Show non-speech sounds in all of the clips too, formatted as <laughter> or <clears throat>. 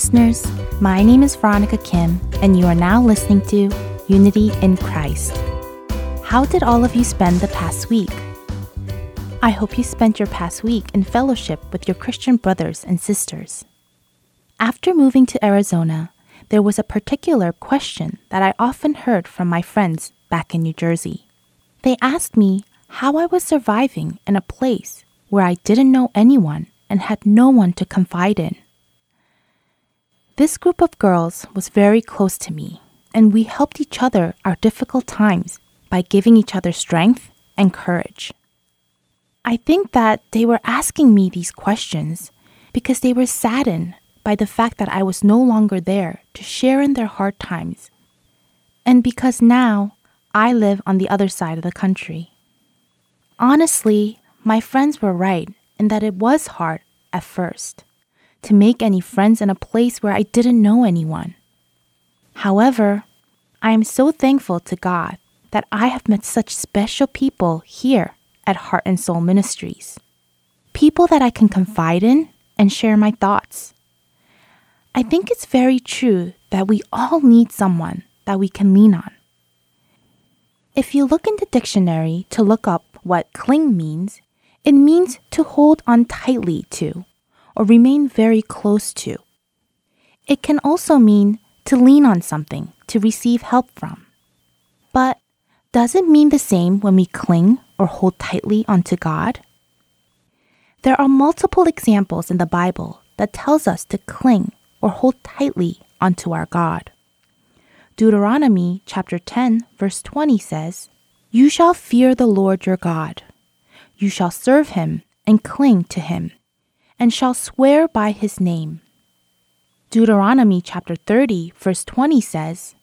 listeners. My name is Veronica Kim, and you are now listening to Unity in Christ. How did all of you spend the past week? I hope you spent your past week in fellowship with your Christian brothers and sisters. After moving to Arizona, there was a particular question that I often heard from my friends back in New Jersey. They asked me how I was surviving in a place where I didn't know anyone and had no one to confide in. This group of girls was very close to me, and we helped each other our difficult times by giving each other strength and courage. I think that they were asking me these questions because they were saddened by the fact that I was no longer there to share in their hard times, and because now I live on the other side of the country. Honestly, my friends were right in that it was hard at first to make any friends in a place where I didn't know anyone. However, I am so thankful to God that I have met such special people here at Heart and Soul Ministries. People that I can confide in and share my thoughts. I think it's very true that we all need someone that we can lean on. If you look in the dictionary to look up what cling means, it means to hold on tightly to or remain very close to. It can also mean to lean on something to receive help from. But does it mean the same when we cling or hold tightly onto God? There are multiple examples in the Bible that tells us to cling or hold tightly onto our God. Deuteronomy chapter 10 verse 20 says, "You shall fear the Lord your God. You shall serve him and cling to him and shall swear by his name. Deuteronomy chapter 30, verse 20 says,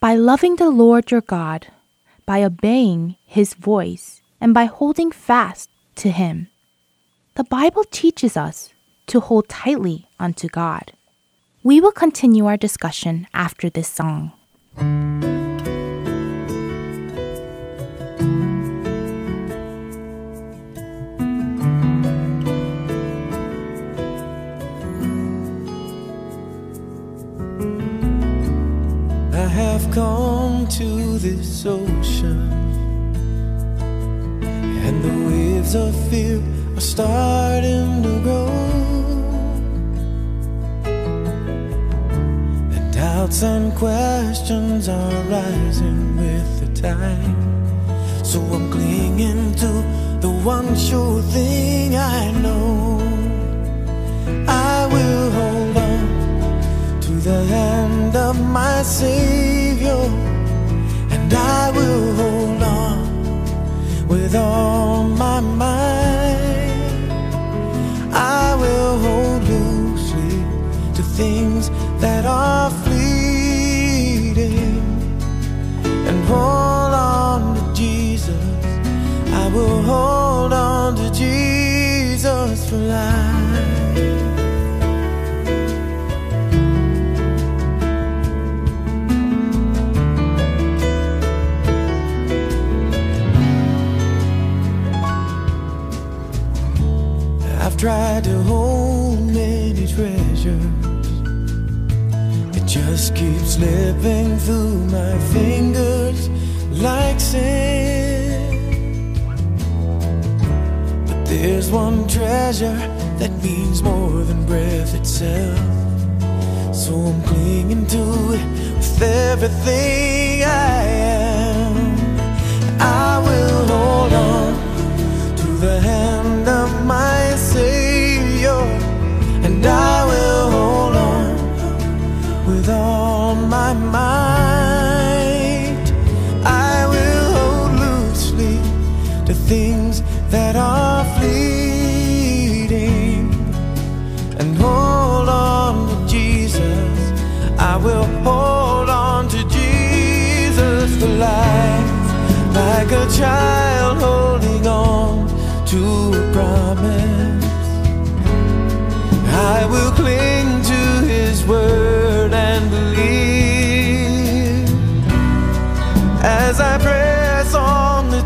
By loving the Lord your God, by obeying his voice, and by holding fast to him. The Bible teaches us to hold tightly unto God. We will continue our discussion after this song. Have come to this ocean, and the waves of fear are starting to grow, and doubts and questions are rising with the tide. So I'm clinging to the one sure thing I know. I will the hand of my Savior, and I will hold on with all my might. I will hold loosely to things that are fleeting and hold on to Jesus. I will hold on to Jesus for life. I've tried to hold many treasures. It just keeps slipping through my fingers like sand. But there's one treasure that means more than breath itself. So I'm clinging to it with everything I am. Child holding on to a promise. I will cling to His word and believe as I press on the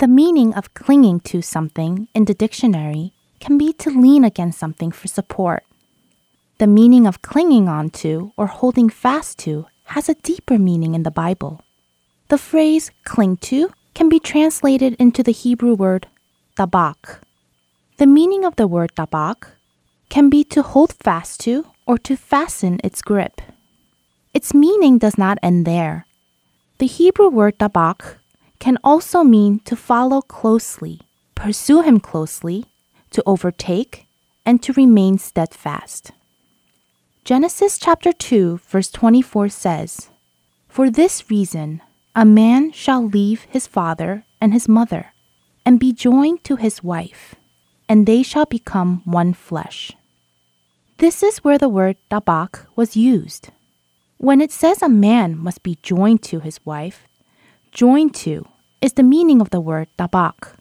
The meaning of clinging to something in the dictionary can be to lean against something for support. The meaning of clinging on to or holding fast to has a deeper meaning in the Bible. The phrase cling to can be translated into the Hebrew word tabak. The meaning of the word tabak can be to hold fast to or to fasten its grip. Its meaning does not end there. The Hebrew word tabak can also mean to follow closely, pursue him closely, to overtake, and to remain steadfast. Genesis chapter 2, verse 24 says, For this reason, a man shall leave his father and his mother, and be joined to his wife, and they shall become one flesh. This is where the word tabak was used. When it says a man must be joined to his wife, joined to is the meaning of the word tabak.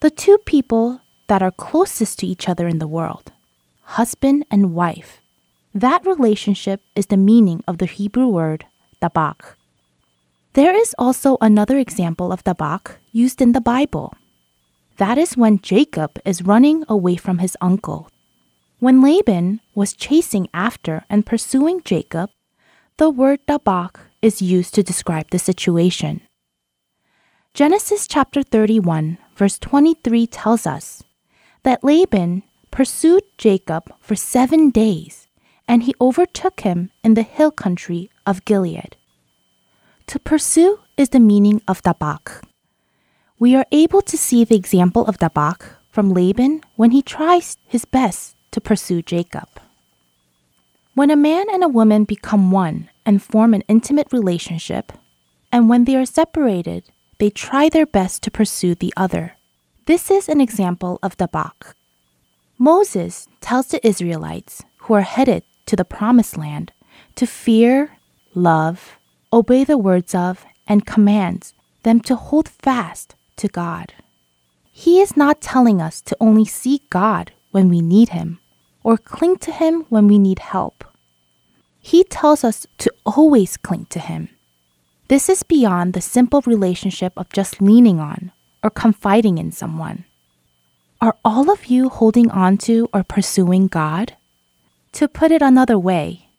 The two people that are closest to each other in the world, husband and wife, that relationship is the meaning of the Hebrew word tabak. There is also another example of tabak used in the Bible. That is when Jacob is running away from his uncle. When Laban was chasing after and pursuing Jacob, the word tabak is used to describe the situation. Genesis chapter 31, verse 23 tells us that Laban pursued Jacob for seven days, and he overtook him in the hill country of Gilead. To pursue is the meaning of tabak. We are able to see the example of tabak from Laban when he tries his best to pursue Jacob. When a man and a woman become one and form an intimate relationship, and when they are separated, they try their best to pursue the other. This is an example of tabak. Moses tells the Israelites who are headed to the promised land to fear, love, obey the words of, and commands them to hold fast to God. He is not telling us to only seek God when we need Him or cling to Him when we need help. He tells us to always cling to Him. This is beyond the simple relationship of just leaning on or confiding in someone. Are all of you holding on to or pursuing God? To put it another way,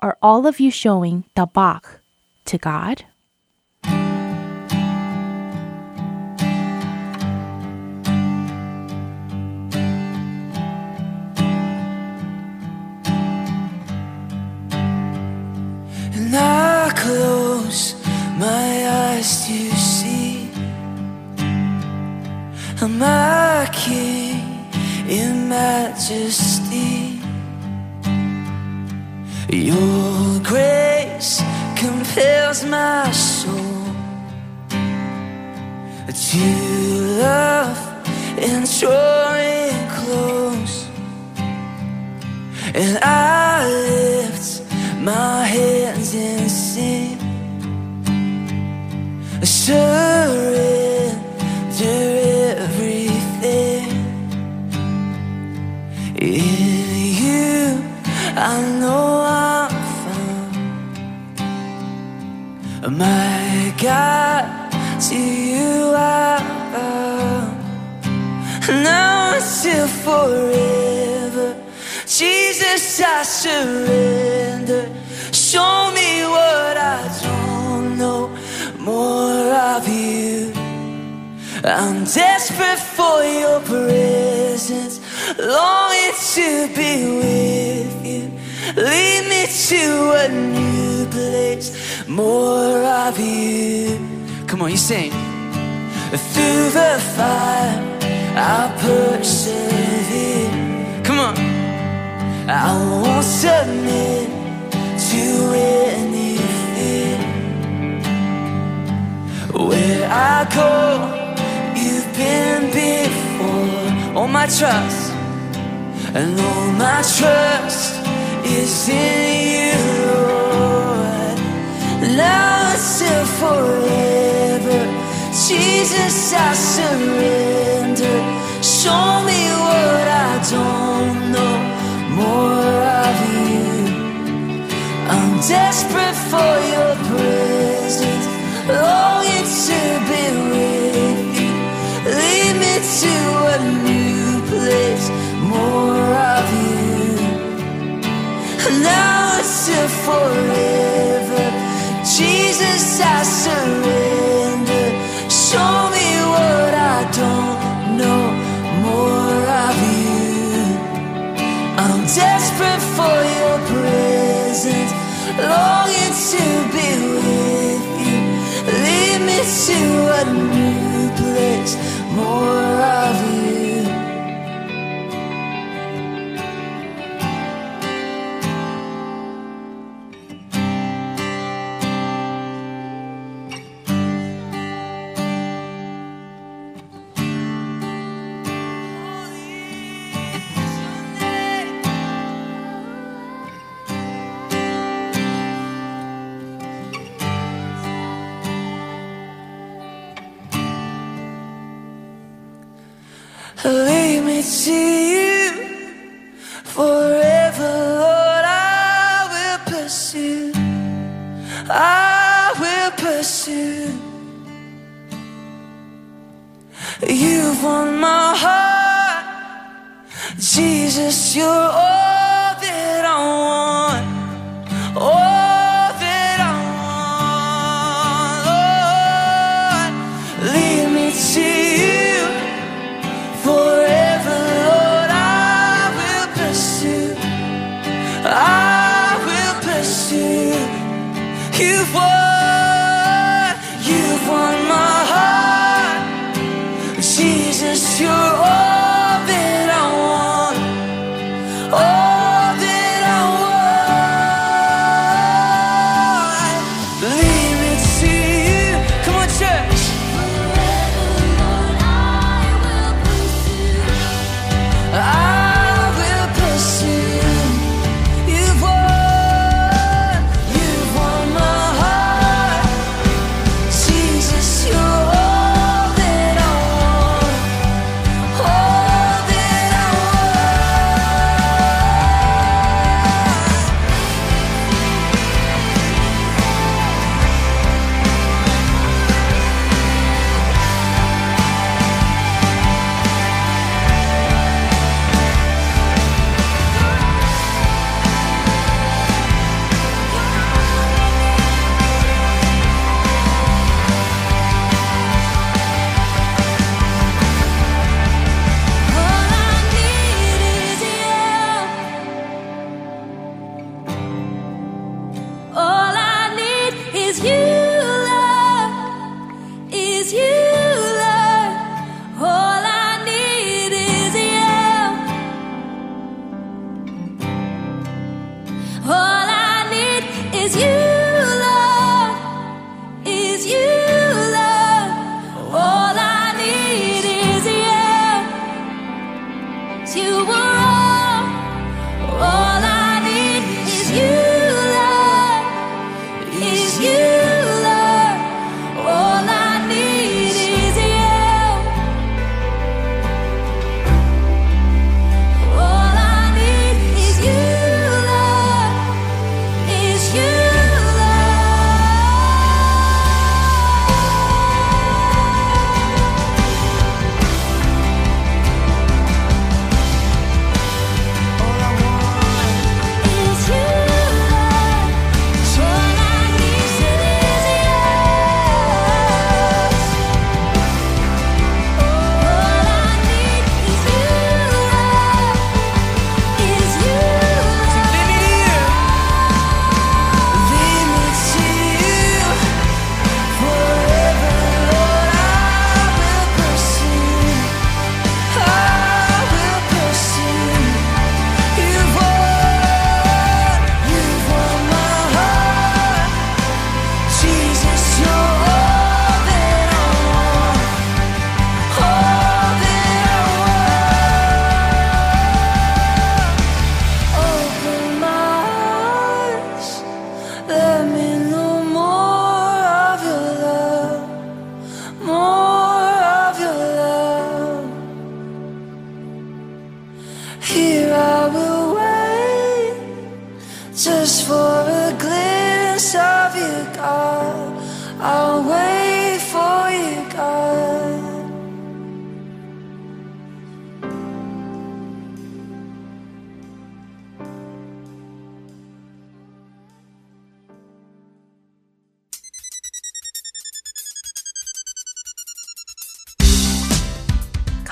are all of you showing tabak to God? And I close my eyes to see my King in majesty. Your grace compels my soul to love and draw it close. And I lift my hands and sing, To you I bow. Now until forever. Jesus, I surrender. Show me what I don't know. More of you. I'm desperate for your presence. Longing to be with you. Lead me to a new place more of you. Come on, you sing. Through the fire, I'll persevere. Come on. I won't submit to anything. Where I go, you've been before. All my trust. And all my trust is in you. Now until forever, Jesus, I surrender. Show me what I don't know, more of you. I'm desperate for your presence, longing to be with you. Lead me to a new place, more of you. Now until forever, Jesus, I surrender. Show me what I don't know, more of you. I'm desperate for your presence, longing to be with you. Lead me to a new Jesus. You're all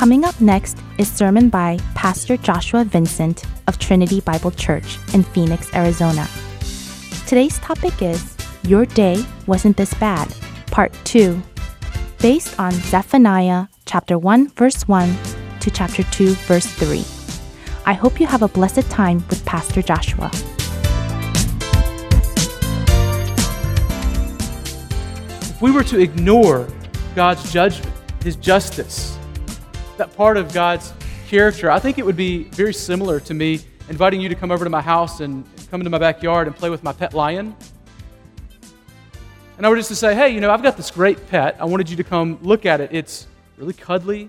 Coming up next is sermon by Pastor Joshua Vincent of Trinity Bible Church in Phoenix, Arizona. Today's topic is Your Day Wasn't This Bad, Part 2, based on Zephaniah chapter 1 verse 1 to chapter 2 verse 3. I hope you have a blessed time with Pastor Joshua. If we were to ignore God's judgment, His justice, that part of God's character, I think it would be very similar to me inviting you to come over to my house and come into my backyard and play with my pet lion. And I were just to say, hey, you know, I've got this great pet. I wanted you to come look at it. It's really cuddly.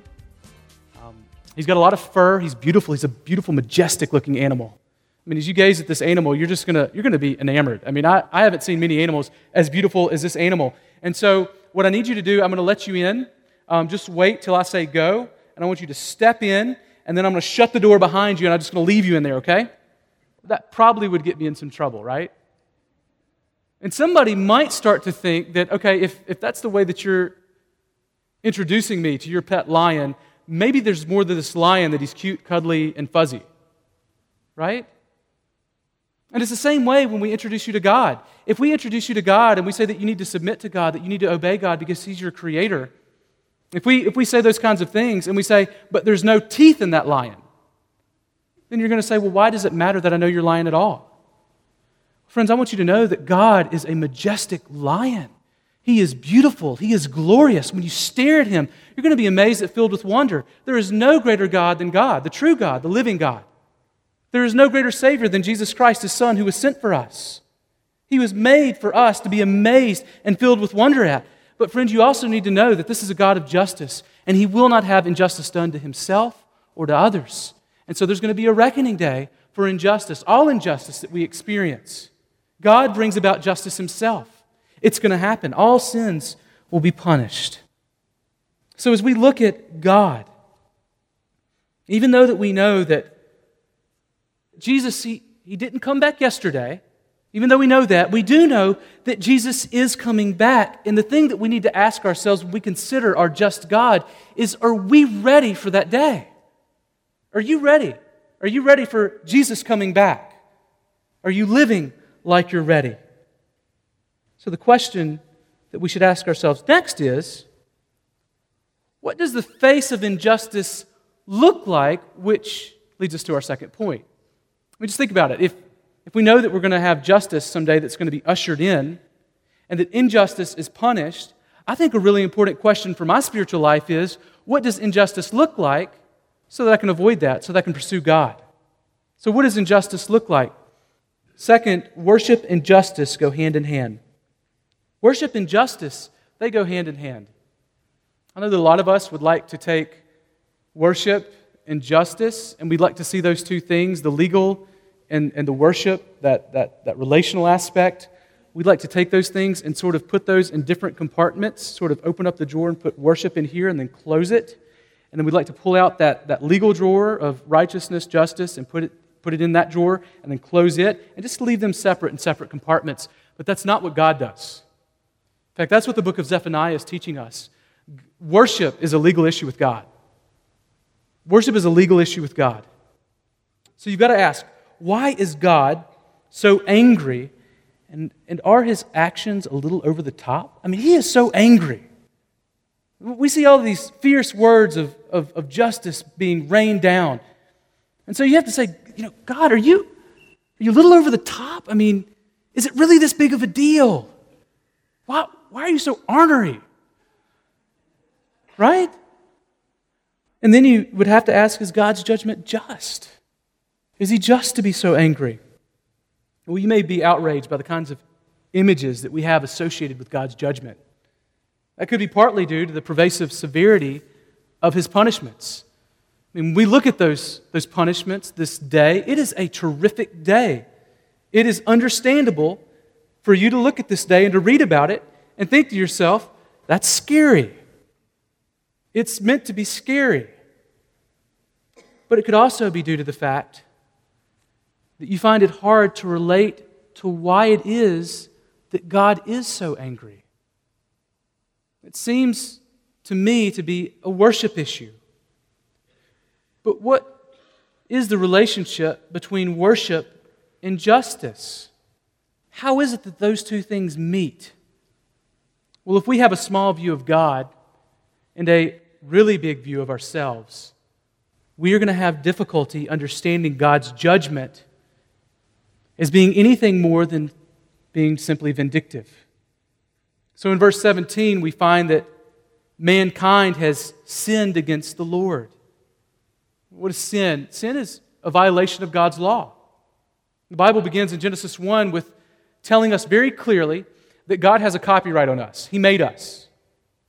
Um, he's got a lot of fur. He's beautiful. He's a beautiful, majestic looking animal. I mean, as you gaze at this animal, you're just gonna you're gonna be enamored. I mean, I, I haven't seen many animals as beautiful as this animal. And so, what I need you to do, I'm gonna let you in. Um, just wait till I say go, and I want you to step in, and then I'm gonna shut the door behind you, and I'm just gonna leave you in there. Okay? That probably would get me in some trouble, right? And somebody might start to think that, okay, if, if that's the way that you're introducing me to your pet lion, maybe there's more to this lion that he's cute, cuddly, and fuzzy. Right? And it's the same way when we introduce you to God. If we introduce you to God and we say that you need to submit to God, that you need to obey God because He's your creator, if we, if we say those kinds of things and we say, but there's no teeth in that lion, then you're going to say, well, why does it matter that I know you're lying at all? Friends, I want you to know that God is a majestic lion. He is beautiful. He is glorious. When you stare at him, you're going to be amazed and filled with wonder. There is no greater God than God, the true God, the living God. There is no greater Savior than Jesus Christ, his Son, who was sent for us. He was made for us to be amazed and filled with wonder at. But, friends, you also need to know that this is a God of justice, and he will not have injustice done to himself or to others. And so there's going to be a reckoning day for injustice, all injustice that we experience. God brings about justice himself. It's going to happen. All sins will be punished. So as we look at God, even though that we know that Jesus, he, he didn't come back yesterday, even though we know that, we do know that Jesus is coming back. And the thing that we need to ask ourselves when we consider our just God is are we ready for that day? Are you ready? Are you ready for Jesus coming back? Are you living like you're ready? So, the question that we should ask ourselves next is what does the face of injustice look like? Which leads us to our second point. I mean, just think about it. If, if we know that we're going to have justice someday that's going to be ushered in, and that injustice is punished, I think a really important question for my spiritual life is what does injustice look like so that I can avoid that, so that I can pursue God? So, what does injustice look like? Second, worship and justice go hand in hand. Worship and justice, they go hand in hand. I know that a lot of us would like to take worship and justice, and we'd like to see those two things, the legal and, and the worship, that, that, that relational aspect. We'd like to take those things and sort of put those in different compartments, sort of open up the drawer and put worship in here and then close it. And then we'd like to pull out that, that legal drawer of righteousness, justice, and put it, put it in that drawer and then close it and just leave them separate in separate compartments. But that's not what God does. In fact, that's what the book of Zephaniah is teaching us. Worship is a legal issue with God. Worship is a legal issue with God. So you've got to ask, why is God so angry? And, and are his actions a little over the top? I mean, he is so angry. We see all these fierce words of, of, of justice being rained down. And so you have to say, you know, God, are you, are you a little over the top? I mean, is it really this big of a deal? Why, why are you so ornery? Right? And then you would have to ask is God's judgment just? Is he just to be so angry? Well, you may be outraged by the kinds of images that we have associated with God's judgment. That could be partly due to the pervasive severity of his punishments. I mean, we look at those, those punishments this day, it is a terrific day. It is understandable for you to look at this day and to read about it and think to yourself, that's scary. It's meant to be scary. But it could also be due to the fact that you find it hard to relate to why it is that God is so angry. It seems to me to be a worship issue. But what is the relationship between worship and justice? How is it that those two things meet? Well, if we have a small view of God and a really big view of ourselves, we are going to have difficulty understanding God's judgment as being anything more than being simply vindictive. So in verse 17, we find that mankind has sinned against the Lord. What is sin? Sin is a violation of God's law. The Bible begins in Genesis 1 with telling us very clearly that God has a copyright on us. He made us,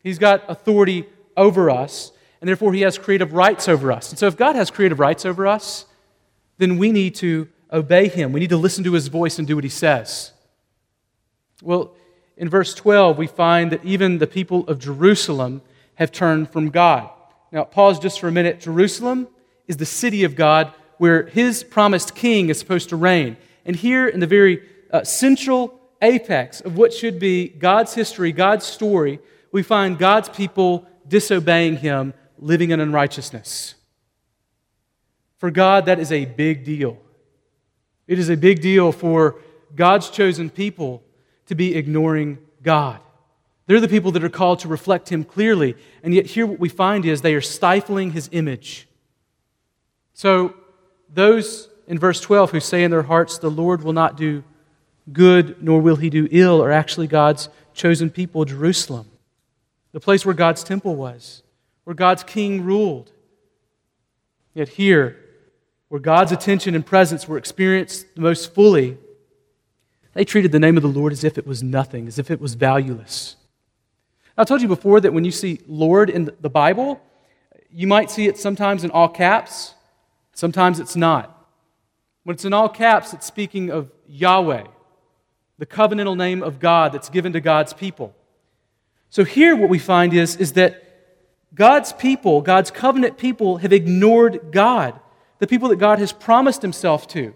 He's got authority over us, and therefore He has creative rights over us. And so, if God has creative rights over us, then we need to obey Him. We need to listen to His voice and do what He says. Well, in verse 12, we find that even the people of Jerusalem have turned from God. Now, pause just for a minute. Jerusalem is the city of God where his promised king is supposed to reign. And here, in the very uh, central apex of what should be God's history, God's story, we find God's people disobeying him, living in unrighteousness. For God, that is a big deal. It is a big deal for God's chosen people to be ignoring God. They're the people that are called to reflect Him clearly. And yet, here what we find is they are stifling His image. So, those in verse 12 who say in their hearts, The Lord will not do good, nor will He do ill, are actually God's chosen people, Jerusalem, the place where God's temple was, where God's king ruled. Yet, here, where God's attention and presence were experienced the most fully, they treated the name of the Lord as if it was nothing, as if it was valueless. I told you before that when you see Lord in the Bible, you might see it sometimes in all caps, sometimes it's not. When it's in all caps, it's speaking of Yahweh, the covenantal name of God that's given to God's people. So here, what we find is, is that God's people, God's covenant people, have ignored God, the people that God has promised Himself to.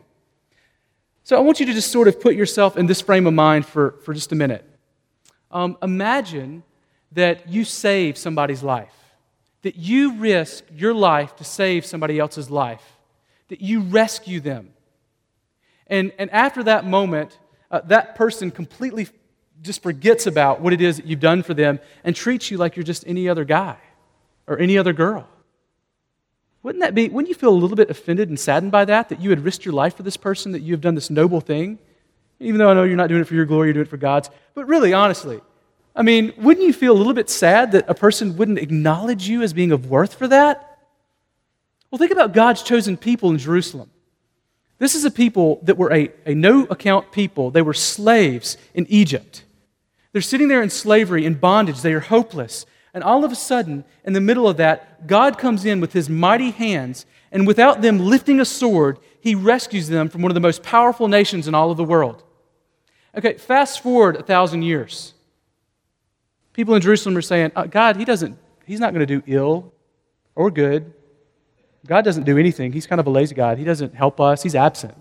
So I want you to just sort of put yourself in this frame of mind for, for just a minute. Um, imagine that you save somebody's life, that you risk your life to save somebody else's life, that you rescue them. And, and after that moment, uh, that person completely just forgets about what it is that you've done for them and treats you like you're just any other guy or any other girl. Wouldn't that be, wouldn't you feel a little bit offended and saddened by that, that you had risked your life for this person, that you have done this noble thing? Even though I know you're not doing it for your glory, you're doing it for God's. But really, honestly, I mean, wouldn't you feel a little bit sad that a person wouldn't acknowledge you as being of worth for that? Well, think about God's chosen people in Jerusalem. This is a people that were a, a no account people. They were slaves in Egypt. They're sitting there in slavery, in bondage. They are hopeless. And all of a sudden, in the middle of that, God comes in with his mighty hands, and without them lifting a sword, he rescues them from one of the most powerful nations in all of the world. Okay, fast forward a thousand years. People in Jerusalem are saying, oh, God, he doesn't, he's not going to do ill or good. God doesn't do anything. He's kind of a lazy God. He doesn't help us, he's absent.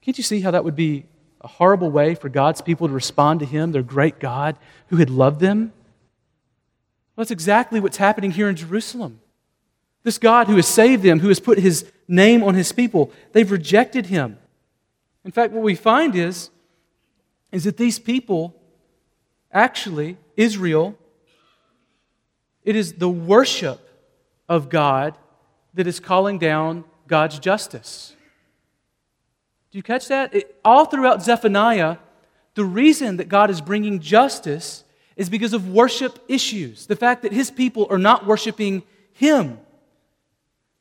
Can't you see how that would be a horrible way for God's people to respond to him, their great God who had loved them? That's exactly what's happening here in Jerusalem. This God who has saved them, who has put his name on his people, they've rejected him. In fact, what we find is, is that these people, actually, Israel, it is the worship of God that is calling down God's justice. Do you catch that? It, all throughout Zephaniah, the reason that God is bringing justice is because of worship issues. The fact that his people are not worshiping him.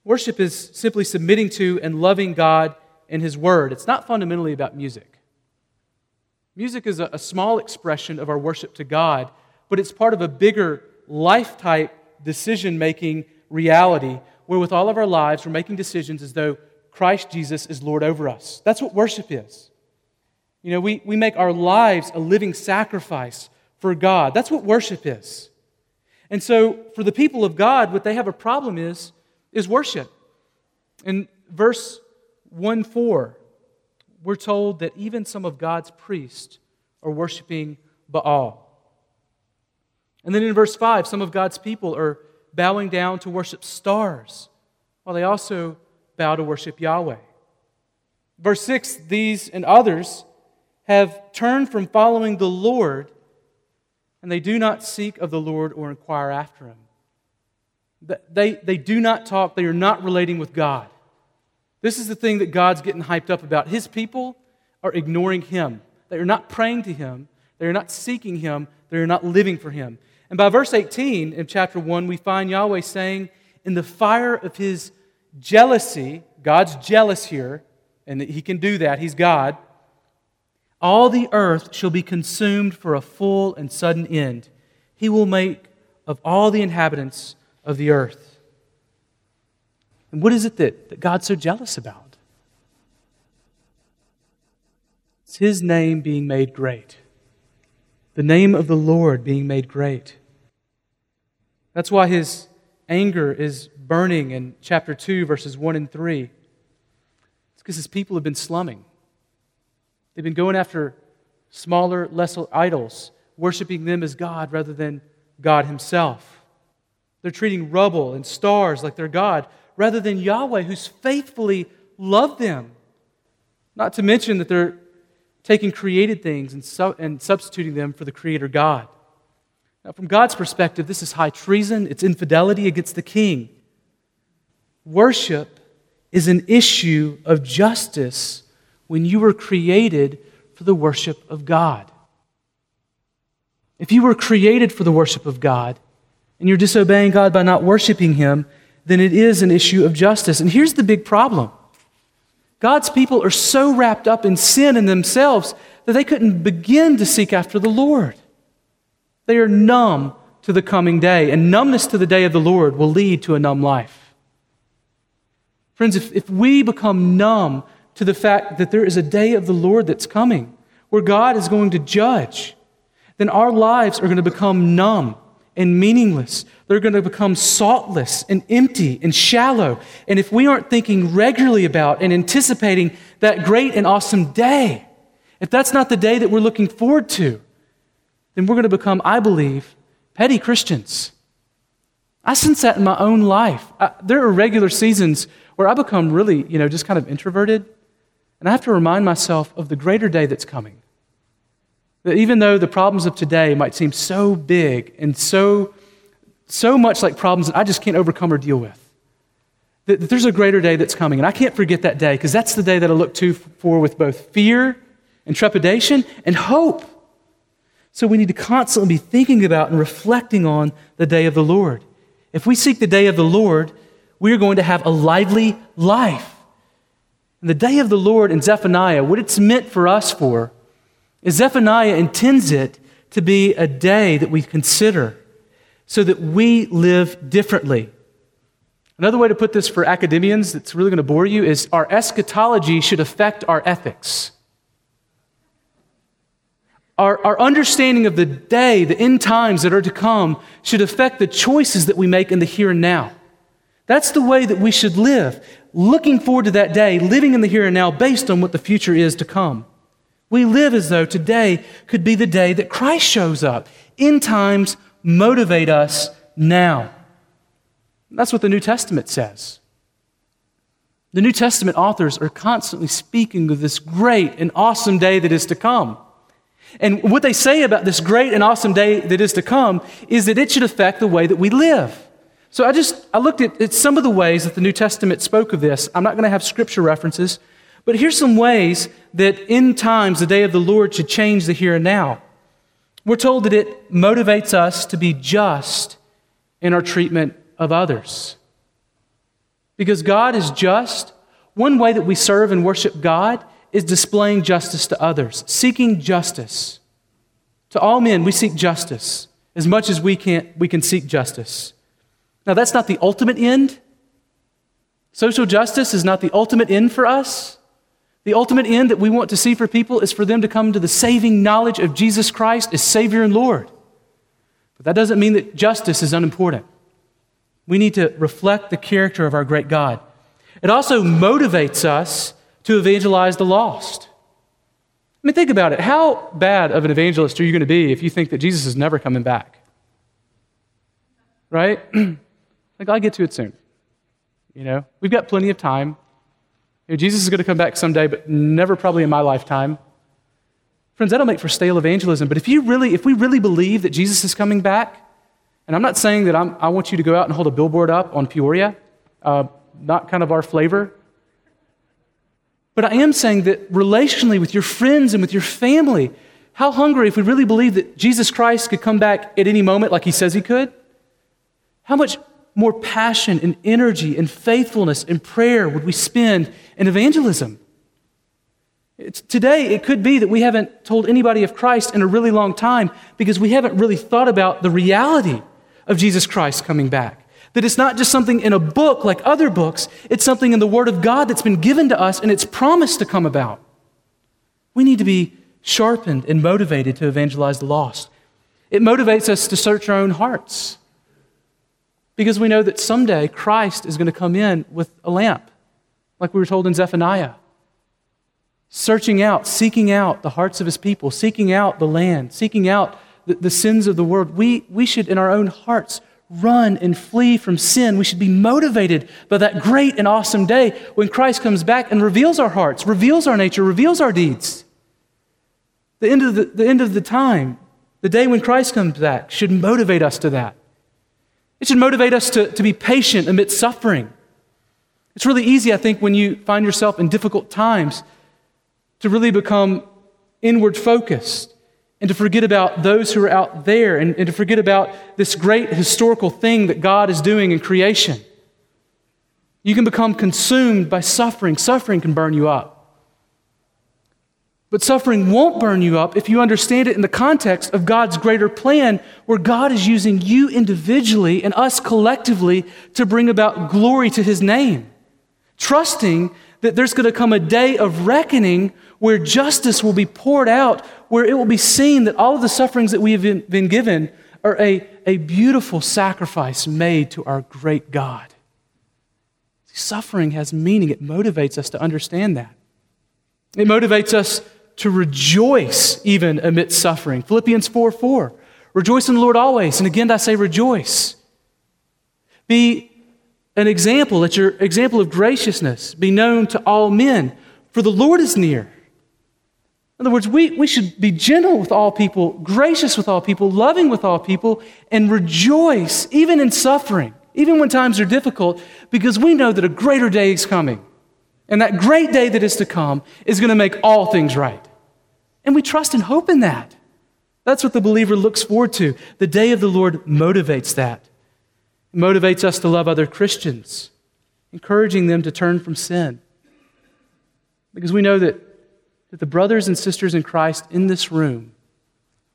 Worship is simply submitting to and loving God and his word. It's not fundamentally about music. Music is a, small expression of our worship to God, but it's part of a bigger life type decision making reality where, with all of our lives, we're making decisions as though Christ Jesus is Lord over us. That's what worship is. You know, we, we make our lives a living sacrifice for God. That's what worship is. And so, for the people of God, what they have a problem is, is worship. In verse 1 4, we're told that even some of God's priests are worshiping Baal. And then in verse 5, some of God's people are bowing down to worship stars while they also bow to worship Yahweh. Verse 6 These and others have turned from following the Lord, and they do not seek of the Lord or inquire after him. They, they do not talk, they are not relating with God. This is the thing that God's getting hyped up about. His people are ignoring Him. They are not praying to Him, they are not seeking Him, they are not living for Him. And by verse 18 in chapter 1, we find Yahweh saying, In the fire of His jealousy, God's jealous here, and He can do that, He's God. All the earth shall be consumed for a full and sudden end. He will make of all the inhabitants of the earth. And what is it that, that God's so jealous about? It's His name being made great, the name of the Lord being made great. That's why His anger is burning in chapter 2, verses 1 and 3. It's because His people have been slumming. They've been going after smaller, lesser idols, worshiping them as God rather than God Himself. They're treating rubble and stars like their God rather than Yahweh, who's faithfully loved them. Not to mention that they're taking created things and, su- and substituting them for the Creator God. Now, from God's perspective, this is high treason, it's infidelity against the king. Worship is an issue of justice when you were created for the worship of God. If you were created for the worship of God, and you're disobeying God by not worshiping Him, then it is an issue of justice. And here's the big problem God's people are so wrapped up in sin in themselves that they couldn't begin to seek after the Lord. They are numb to the coming day, and numbness to the day of the Lord will lead to a numb life. Friends, if, if we become numb to the fact that there is a day of the Lord that's coming, where God is going to judge, then our lives are going to become numb and meaningless. They're going to become saltless and empty and shallow. And if we aren't thinking regularly about and anticipating that great and awesome day, if that's not the day that we're looking forward to, then we're going to become, I believe, petty Christians. I sense that in my own life. I, there are regular seasons where I become really, you know, just kind of introverted. And I have to remind myself of the greater day that's coming. That even though the problems of today might seem so big and so, so much like problems that I just can't overcome or deal with, that, that there's a greater day that's coming. And I can't forget that day because that's the day that I look to for with both fear and trepidation and hope. So we need to constantly be thinking about and reflecting on the day of the Lord. If we seek the day of the Lord, we are going to have a lively life. And the day of the Lord in Zephaniah, what it's meant for us for, is Zephaniah intends it to be a day that we consider so that we live differently. Another way to put this for academians that's really going to bore you is our eschatology should affect our ethics. Our, our understanding of the day, the end times that are to come, should affect the choices that we make in the here and now. That's the way that we should live, looking forward to that day, living in the here and now based on what the future is to come. We live as though today could be the day that Christ shows up. End times motivate us now. That's what the New Testament says. The New Testament authors are constantly speaking of this great and awesome day that is to come. And what they say about this great and awesome day that is to come is that it should affect the way that we live. So I just I looked at, at some of the ways that the New Testament spoke of this. I'm not going to have scripture references, but here's some ways that end times the day of the Lord should change the here and now. We're told that it motivates us to be just in our treatment of others. Because God is just, one way that we serve and worship God is displaying justice to others, seeking justice. To all men, we seek justice as much as we can, we can seek justice. Now, that's not the ultimate end. Social justice is not the ultimate end for us. The ultimate end that we want to see for people is for them to come to the saving knowledge of Jesus Christ as Savior and Lord. But that doesn't mean that justice is unimportant. We need to reflect the character of our great God. It also motivates us to evangelize the lost. I mean, think about it. How bad of an evangelist are you going to be if you think that Jesus is never coming back? Right? <clears throat> like, I'll get to it soon. You know, we've got plenty of time. You know, Jesus is going to come back someday, but never probably in my lifetime. Friends, that'll make for stale evangelism. But if you really, if we really believe that Jesus is coming back, and I'm not saying that I'm, i want you to go out and hold a billboard up on Peoria, uh, not kind of our flavor. But I am saying that relationally with your friends and with your family, how hungry, if we really believe that Jesus Christ could come back at any moment like he says he could, how much more passion and energy and faithfulness and prayer would we spend in evangelism? It's, today, it could be that we haven't told anybody of Christ in a really long time because we haven't really thought about the reality of Jesus Christ coming back. That it's not just something in a book like other books, it's something in the Word of God that's been given to us and it's promised to come about. We need to be sharpened and motivated to evangelize the lost. It motivates us to search our own hearts because we know that someday Christ is going to come in with a lamp, like we were told in Zephaniah. Searching out, seeking out the hearts of his people, seeking out the land, seeking out the, the sins of the world. We, we should, in our own hearts, run and flee from sin. We should be motivated by that great and awesome day when Christ comes back and reveals our hearts, reveals our nature, reveals our deeds. The end of the, the end of the time, the day when Christ comes back, should motivate us to that. It should motivate us to, to be patient amidst suffering. It's really easy, I think, when you find yourself in difficult times to really become inward focused and to forget about those who are out there and, and to forget about this great historical thing that God is doing in creation. You can become consumed by suffering. Suffering can burn you up. But suffering won't burn you up if you understand it in the context of God's greater plan, where God is using you individually and us collectively to bring about glory to his name. Trusting that there's going to come a day of reckoning where justice will be poured out, where it will be seen that all of the sufferings that we have been given are a, a beautiful sacrifice made to our great God. Suffering has meaning, it motivates us to understand that. It motivates us to rejoice even amidst suffering. Philippians 4 4. Rejoice in the Lord always. And again, I say rejoice. Be an example, let your example of graciousness be known to all men, for the Lord is near. In other words, we, we should be gentle with all people, gracious with all people, loving with all people, and rejoice even in suffering, even when times are difficult, because we know that a greater day is coming. And that great day that is to come is going to make all things right. And we trust and hope in that. That's what the believer looks forward to. The day of the Lord motivates that. It motivates us to love other Christians, encouraging them to turn from sin. Because we know that, that the brothers and sisters in Christ in this room,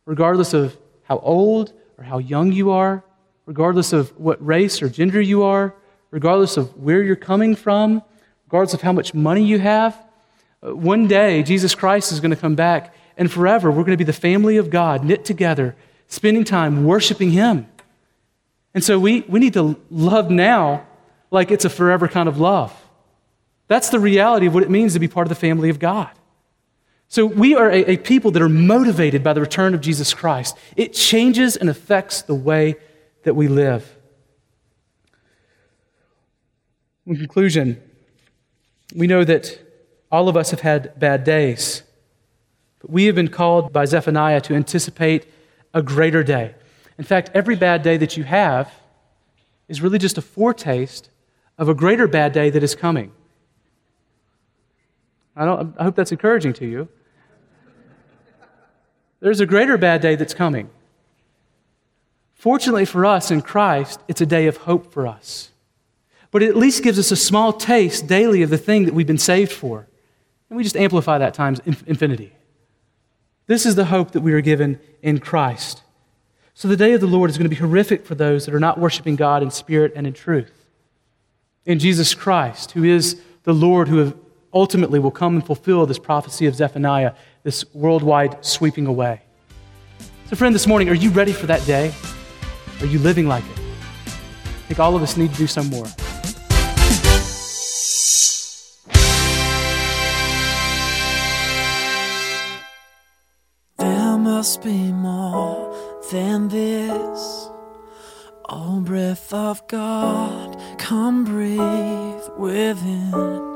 regardless of how old or how young you are, regardless of what race or gender you are, regardless of where you're coming from, regardless of how much money you have, uh, one day Jesus Christ is going to come back and forever, we're going to be the family of God, knit together, spending time worshiping Him. And so we, we need to love now like it's a forever kind of love. That's the reality of what it means to be part of the family of God. So we are a, a people that are motivated by the return of Jesus Christ. It changes and affects the way that we live. In conclusion, we know that all of us have had bad days. We have been called by Zephaniah to anticipate a greater day. In fact, every bad day that you have is really just a foretaste of a greater bad day that is coming. I, I hope that's encouraging to you. There's a greater bad day that's coming. Fortunately for us in Christ, it's a day of hope for us. But it at least gives us a small taste daily of the thing that we've been saved for. And we just amplify that times infinity. This is the hope that we are given in Christ. So the day of the Lord is going to be horrific for those that are not worshiping God in spirit and in truth. In Jesus Christ, who is the Lord who ultimately will come and fulfill this prophecy of Zephaniah, this worldwide sweeping away. So, friend, this morning, are you ready for that day? Are you living like it? I think all of us need to do some more. must be more than this. Oh, breath of God, come breathe within.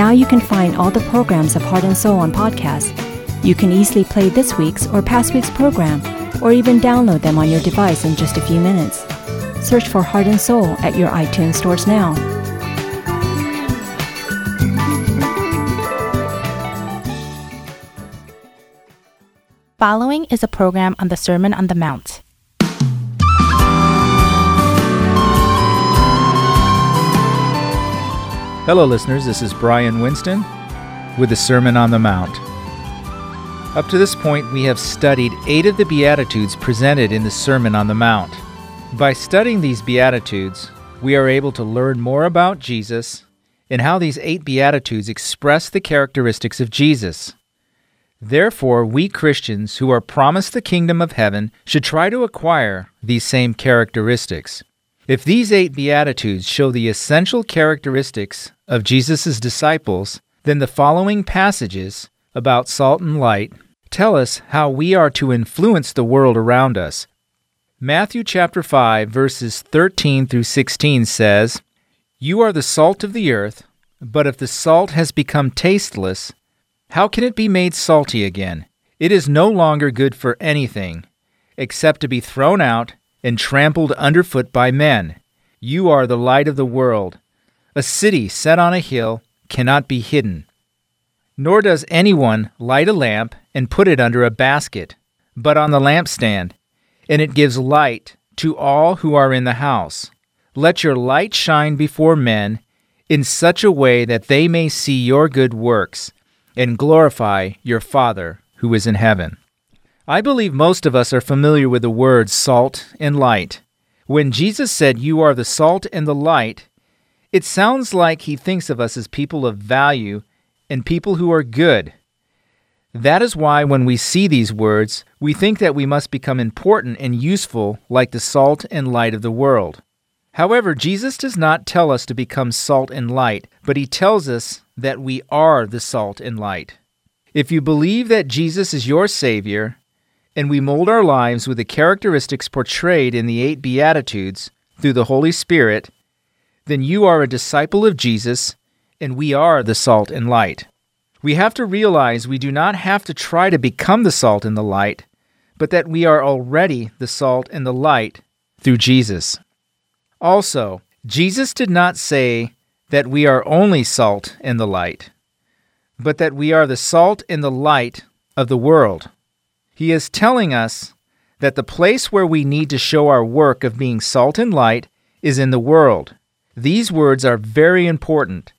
Now you can find all the programs of Heart and Soul on podcast. You can easily play this week's or past week's program, or even download them on your device in just a few minutes. Search for Heart and Soul at your iTunes stores now. Following is a program on the Sermon on the Mount. Hello, listeners. This is Brian Winston with the Sermon on the Mount. Up to this point, we have studied eight of the Beatitudes presented in the Sermon on the Mount. By studying these Beatitudes, we are able to learn more about Jesus and how these eight Beatitudes express the characteristics of Jesus. Therefore, we Christians who are promised the kingdom of heaven should try to acquire these same characteristics. If these eight Beatitudes show the essential characteristics of Jesus' disciples, then the following passages about salt and light tell us how we are to influence the world around us. Matthew chapter 5 verses 13 through 16 says, "You are the salt of the earth, but if the salt has become tasteless, how can it be made salty again? It is no longer good for anything except to be thrown out and trampled underfoot by men. You are the light of the world. A city set on a hill cannot be hidden. Nor does anyone light a lamp and put it under a basket, but on the lampstand, and it gives light to all who are in the house. Let your light shine before men in such a way that they may see your good works and glorify your Father who is in heaven. I believe most of us are familiar with the words salt and light. When Jesus said, You are the salt and the light, it sounds like he thinks of us as people of value and people who are good. That is why when we see these words, we think that we must become important and useful like the salt and light of the world. However, Jesus does not tell us to become salt and light, but he tells us that we are the salt and light. If you believe that Jesus is your Savior, and we mold our lives with the characteristics portrayed in the eight Beatitudes through the Holy Spirit, then you are a disciple of Jesus, and we are the salt and light. We have to realize we do not have to try to become the salt and the light, but that we are already the salt and the light through Jesus. Also, Jesus did not say that we are only salt and the light, but that we are the salt and the light of the world. He is telling us that the place where we need to show our work of being salt and light is in the world. These words are very important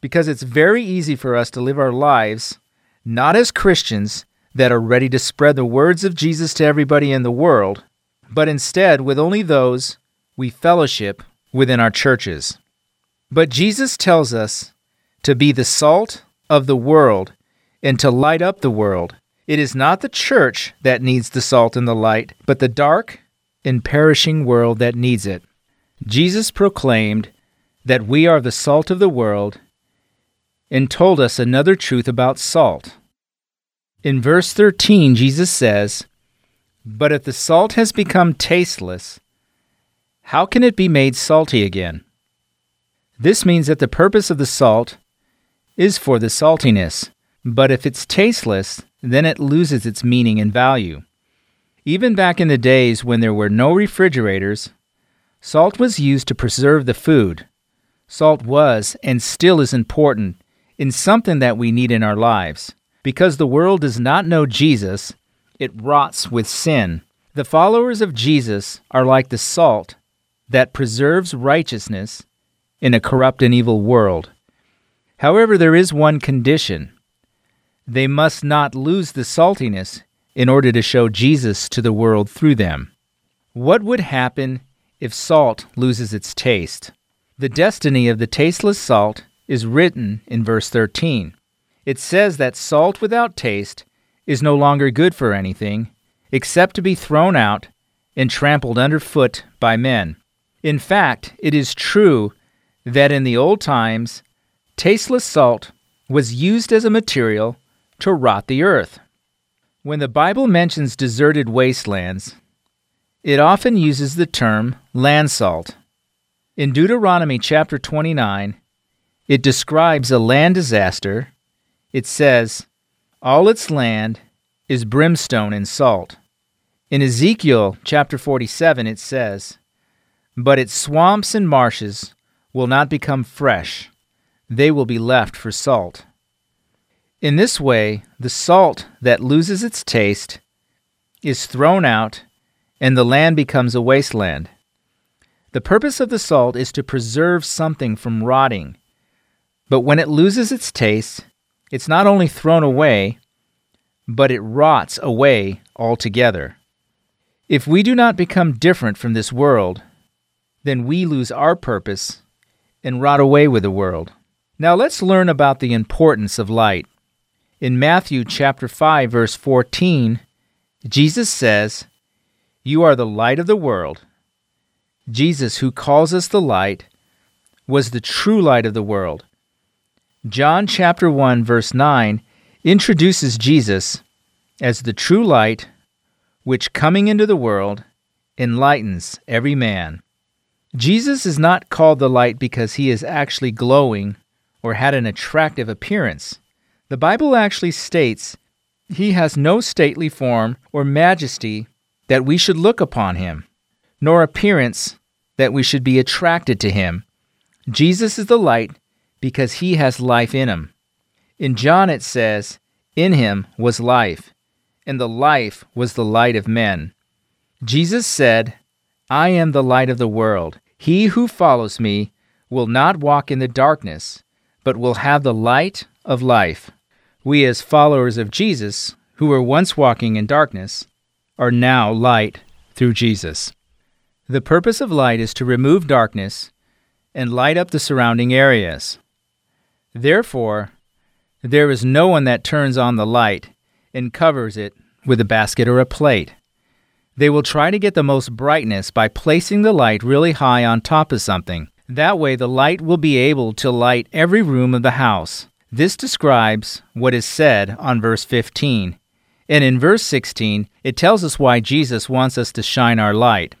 because it's very easy for us to live our lives not as Christians that are ready to spread the words of Jesus to everybody in the world, but instead with only those we fellowship within our churches. But Jesus tells us to be the salt of the world and to light up the world. It is not the church that needs the salt and the light, but the dark and perishing world that needs it. Jesus proclaimed that we are the salt of the world and told us another truth about salt. In verse 13, Jesus says, But if the salt has become tasteless, how can it be made salty again? This means that the purpose of the salt is for the saltiness, but if it's tasteless, then it loses its meaning and value. Even back in the days when there were no refrigerators, salt was used to preserve the food. Salt was and still is important in something that we need in our lives. Because the world does not know Jesus, it rots with sin. The followers of Jesus are like the salt that preserves righteousness in a corrupt and evil world. However, there is one condition they must not lose the saltiness in order to show Jesus to the world through them. What would happen if salt loses its taste? The destiny of the tasteless salt is written in verse 13. It says that salt without taste is no longer good for anything except to be thrown out and trampled underfoot by men. In fact, it is true that in the old times, tasteless salt was used as a material to rot the earth. When the Bible mentions deserted wastelands, it often uses the term land salt. In Deuteronomy chapter 29, it describes a land disaster. It says, All its land is brimstone and salt. In Ezekiel chapter 47, it says, But its swamps and marshes will not become fresh, they will be left for salt. In this way, the salt that loses its taste is thrown out, and the land becomes a wasteland. The purpose of the salt is to preserve something from rotting. But when it loses its taste, it's not only thrown away, but it rots away altogether. If we do not become different from this world, then we lose our purpose and rot away with the world. Now let's learn about the importance of light. In Matthew chapter 5 verse 14, Jesus says, "You are the light of the world." Jesus, who calls us the light, was the true light of the world. John chapter 1 verse 9 introduces Jesus as the true light which coming into the world enlightens every man. Jesus is not called the light because he is actually glowing or had an attractive appearance. The Bible actually states he has no stately form or majesty that we should look upon him, nor appearance that we should be attracted to him. Jesus is the light because he has life in him. In John it says, In him was life, and the life was the light of men. Jesus said, I am the light of the world. He who follows me will not walk in the darkness, but will have the light of life. We, as followers of Jesus, who were once walking in darkness, are now light through Jesus. The purpose of light is to remove darkness and light up the surrounding areas. Therefore, there is no one that turns on the light and covers it with a basket or a plate. They will try to get the most brightness by placing the light really high on top of something. That way, the light will be able to light every room of the house. This describes what is said on verse 15. And in verse 16, it tells us why Jesus wants us to shine our light.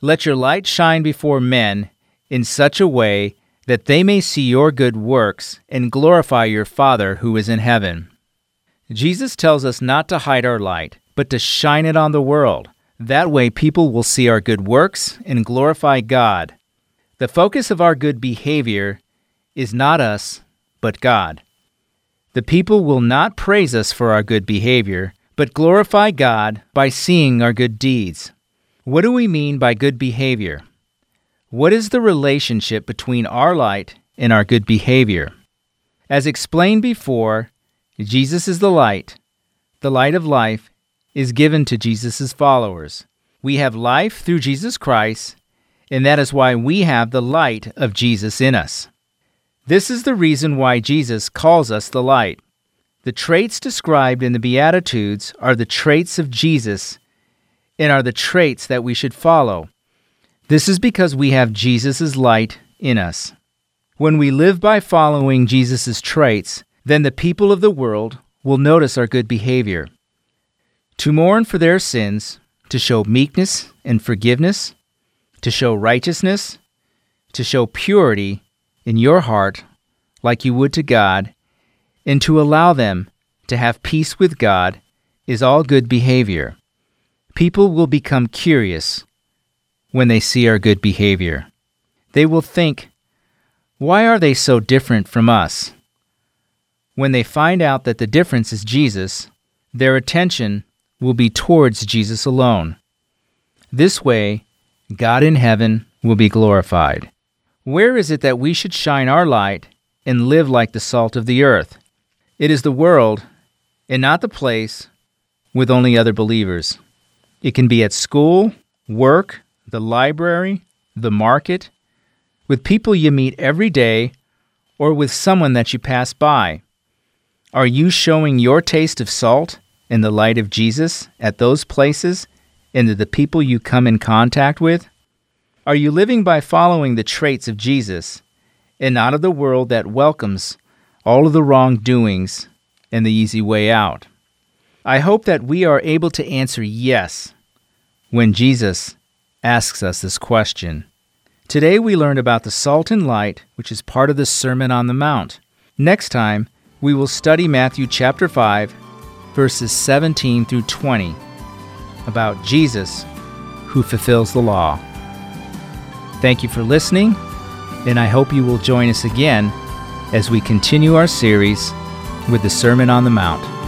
Let your light shine before men in such a way that they may see your good works and glorify your Father who is in heaven. Jesus tells us not to hide our light, but to shine it on the world. That way, people will see our good works and glorify God. The focus of our good behavior is not us, but God. The people will not praise us for our good behavior, but glorify God by seeing our good deeds. What do we mean by good behavior? What is the relationship between our light and our good behavior? As explained before, Jesus is the light. The light of life is given to Jesus' followers. We have life through Jesus Christ, and that is why we have the light of Jesus in us. This is the reason why Jesus calls us the light. The traits described in the Beatitudes are the traits of Jesus and are the traits that we should follow. This is because we have Jesus' light in us. When we live by following Jesus' traits, then the people of the world will notice our good behavior. To mourn for their sins, to show meekness and forgiveness, to show righteousness, to show purity in your heart like you would to God, and to allow them to have peace with God is all good behavior. People will become curious when they see our good behavior. They will think, why are they so different from us? When they find out that the difference is Jesus, their attention will be towards Jesus alone. This way, God in heaven will be glorified. Where is it that we should shine our light and live like the salt of the earth? It is the world and not the place with only other believers. It can be at school, work, the library, the market, with people you meet every day, or with someone that you pass by. Are you showing your taste of salt in the light of Jesus at those places and to the people you come in contact with? Are you living by following the traits of Jesus and not of the world that welcomes all of the wrongdoings and the easy way out? I hope that we are able to answer yes when Jesus asks us this question. Today we learned about the salt and light, which is part of the Sermon on the Mount. Next time, we will study Matthew chapter 5, verses 17 through 20, about Jesus who fulfills the law. Thank you for listening, and I hope you will join us again as we continue our series with the Sermon on the Mount.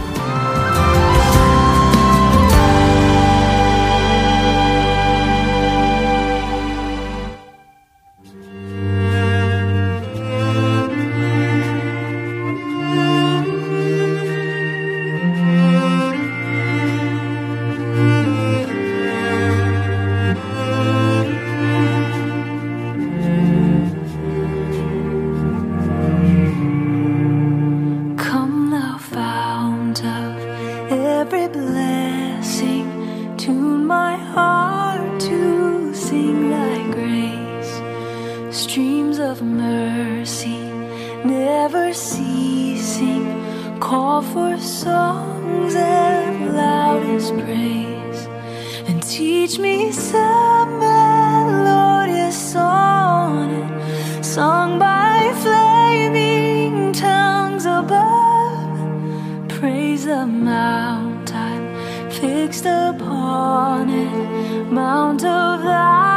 Mercy, never ceasing, call for songs and loudest praise. And teach me some melodious sonnet sung by flaming tongues above. Praise the mount I'm fixed upon it, mount of thy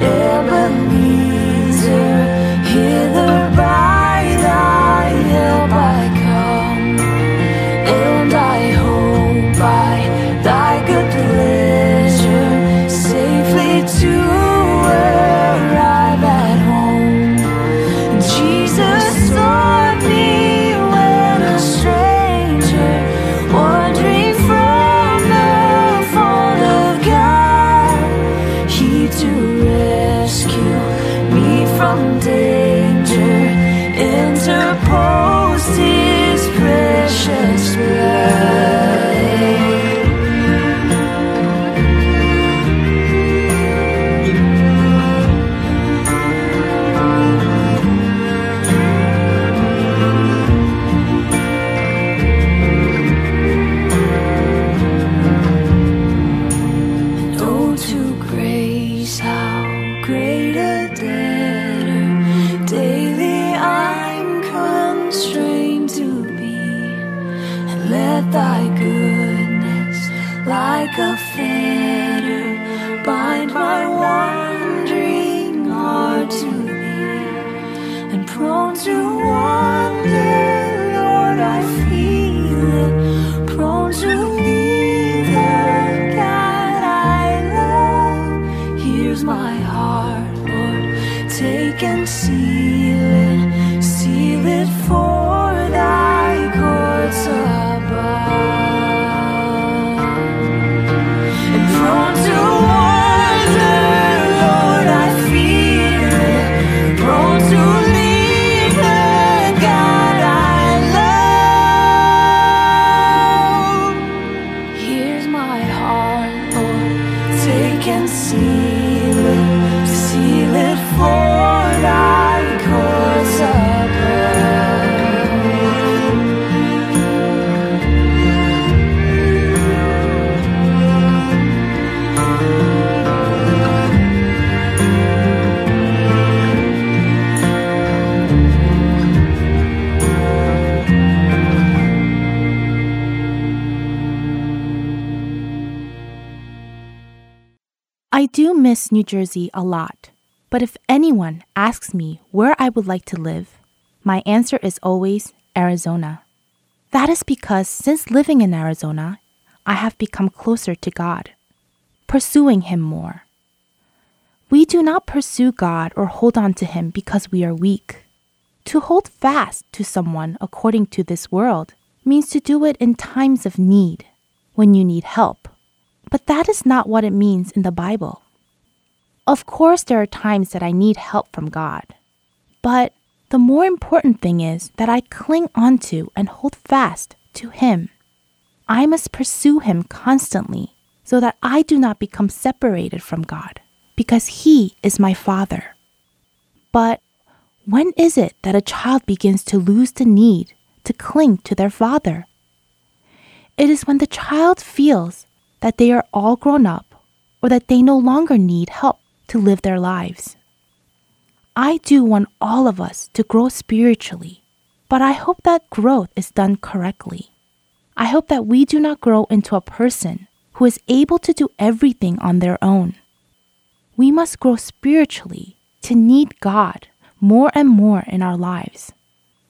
my miss New Jersey a lot, but if anyone asks me where I would like to live, my answer is always Arizona. That is because since living in Arizona, I have become closer to God, pursuing Him more. We do not pursue God or hold on to Him because we are weak. To hold fast to someone according to this world means to do it in times of need, when you need help. But that is not what it means in the Bible. Of course, there are times that I need help from God. But the more important thing is that I cling onto and hold fast to Him. I must pursue Him constantly so that I do not become separated from God, because He is my Father. But When is it that a child begins to lose the need to cling to their father? It is when the child feels that they are all grown up or that they no longer need help to live their lives. I do want all of us to grow spiritually, but I hope that growth is done correctly. I hope that we do not grow into a person who is able to do everything on their own. We must grow spiritually to need God more and more in our lives,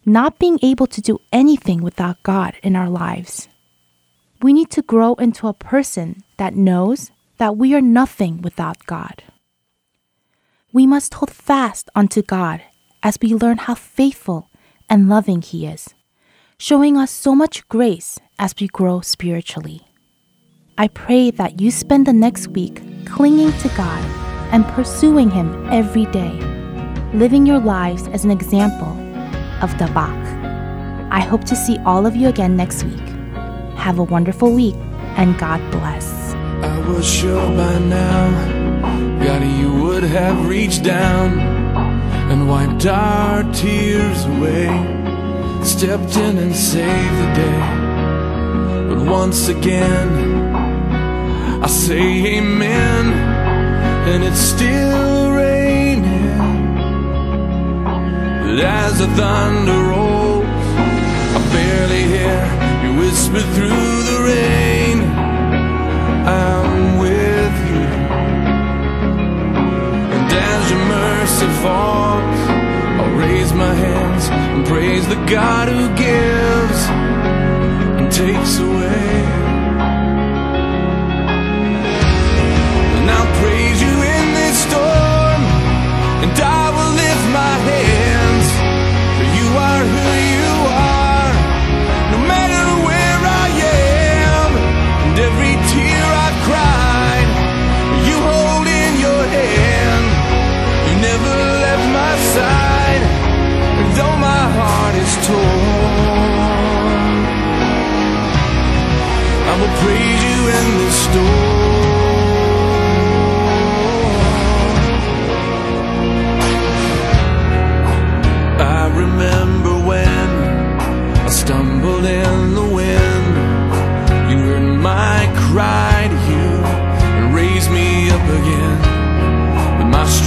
not being able to do anything without God in our lives. We need to grow into a person that knows that we are nothing without God. We must hold fast unto God as we learn how faithful and loving He is, showing us so much grace as we grow spiritually. I pray that you spend the next week clinging to God and pursuing Him every day, living your lives as an example of Dabak. I hope to see all of you again next week. Have a wonderful week and God bless. God, you would have reached down and wiped our tears away, stepped in and saved the day. But once again, I say amen, and it's still raining. But as the thunder rolls, I barely hear you whisper through the rain. I'm your mercy falls, I'll raise my hands and praise the God who gives and takes away.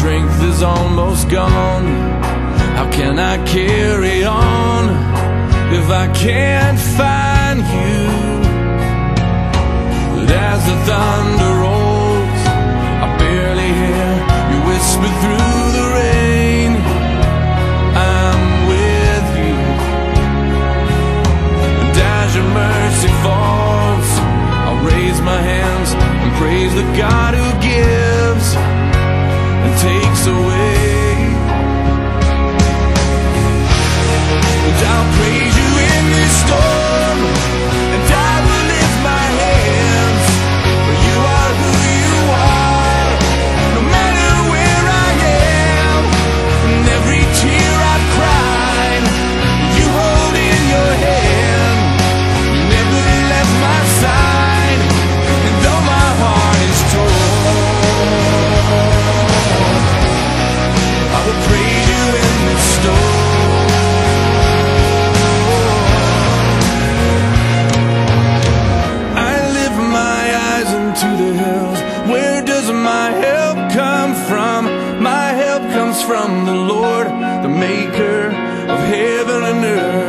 Strength is almost gone. How can I carry on if I can't find you? But as the thunder rolls, I barely hear you whisper through the rain. I'm with you. And as your mercy falls, I'll raise my hands and praise the God who gives takes away. And I'll praise you in this storm, from the Lord, the maker of heaven and earth.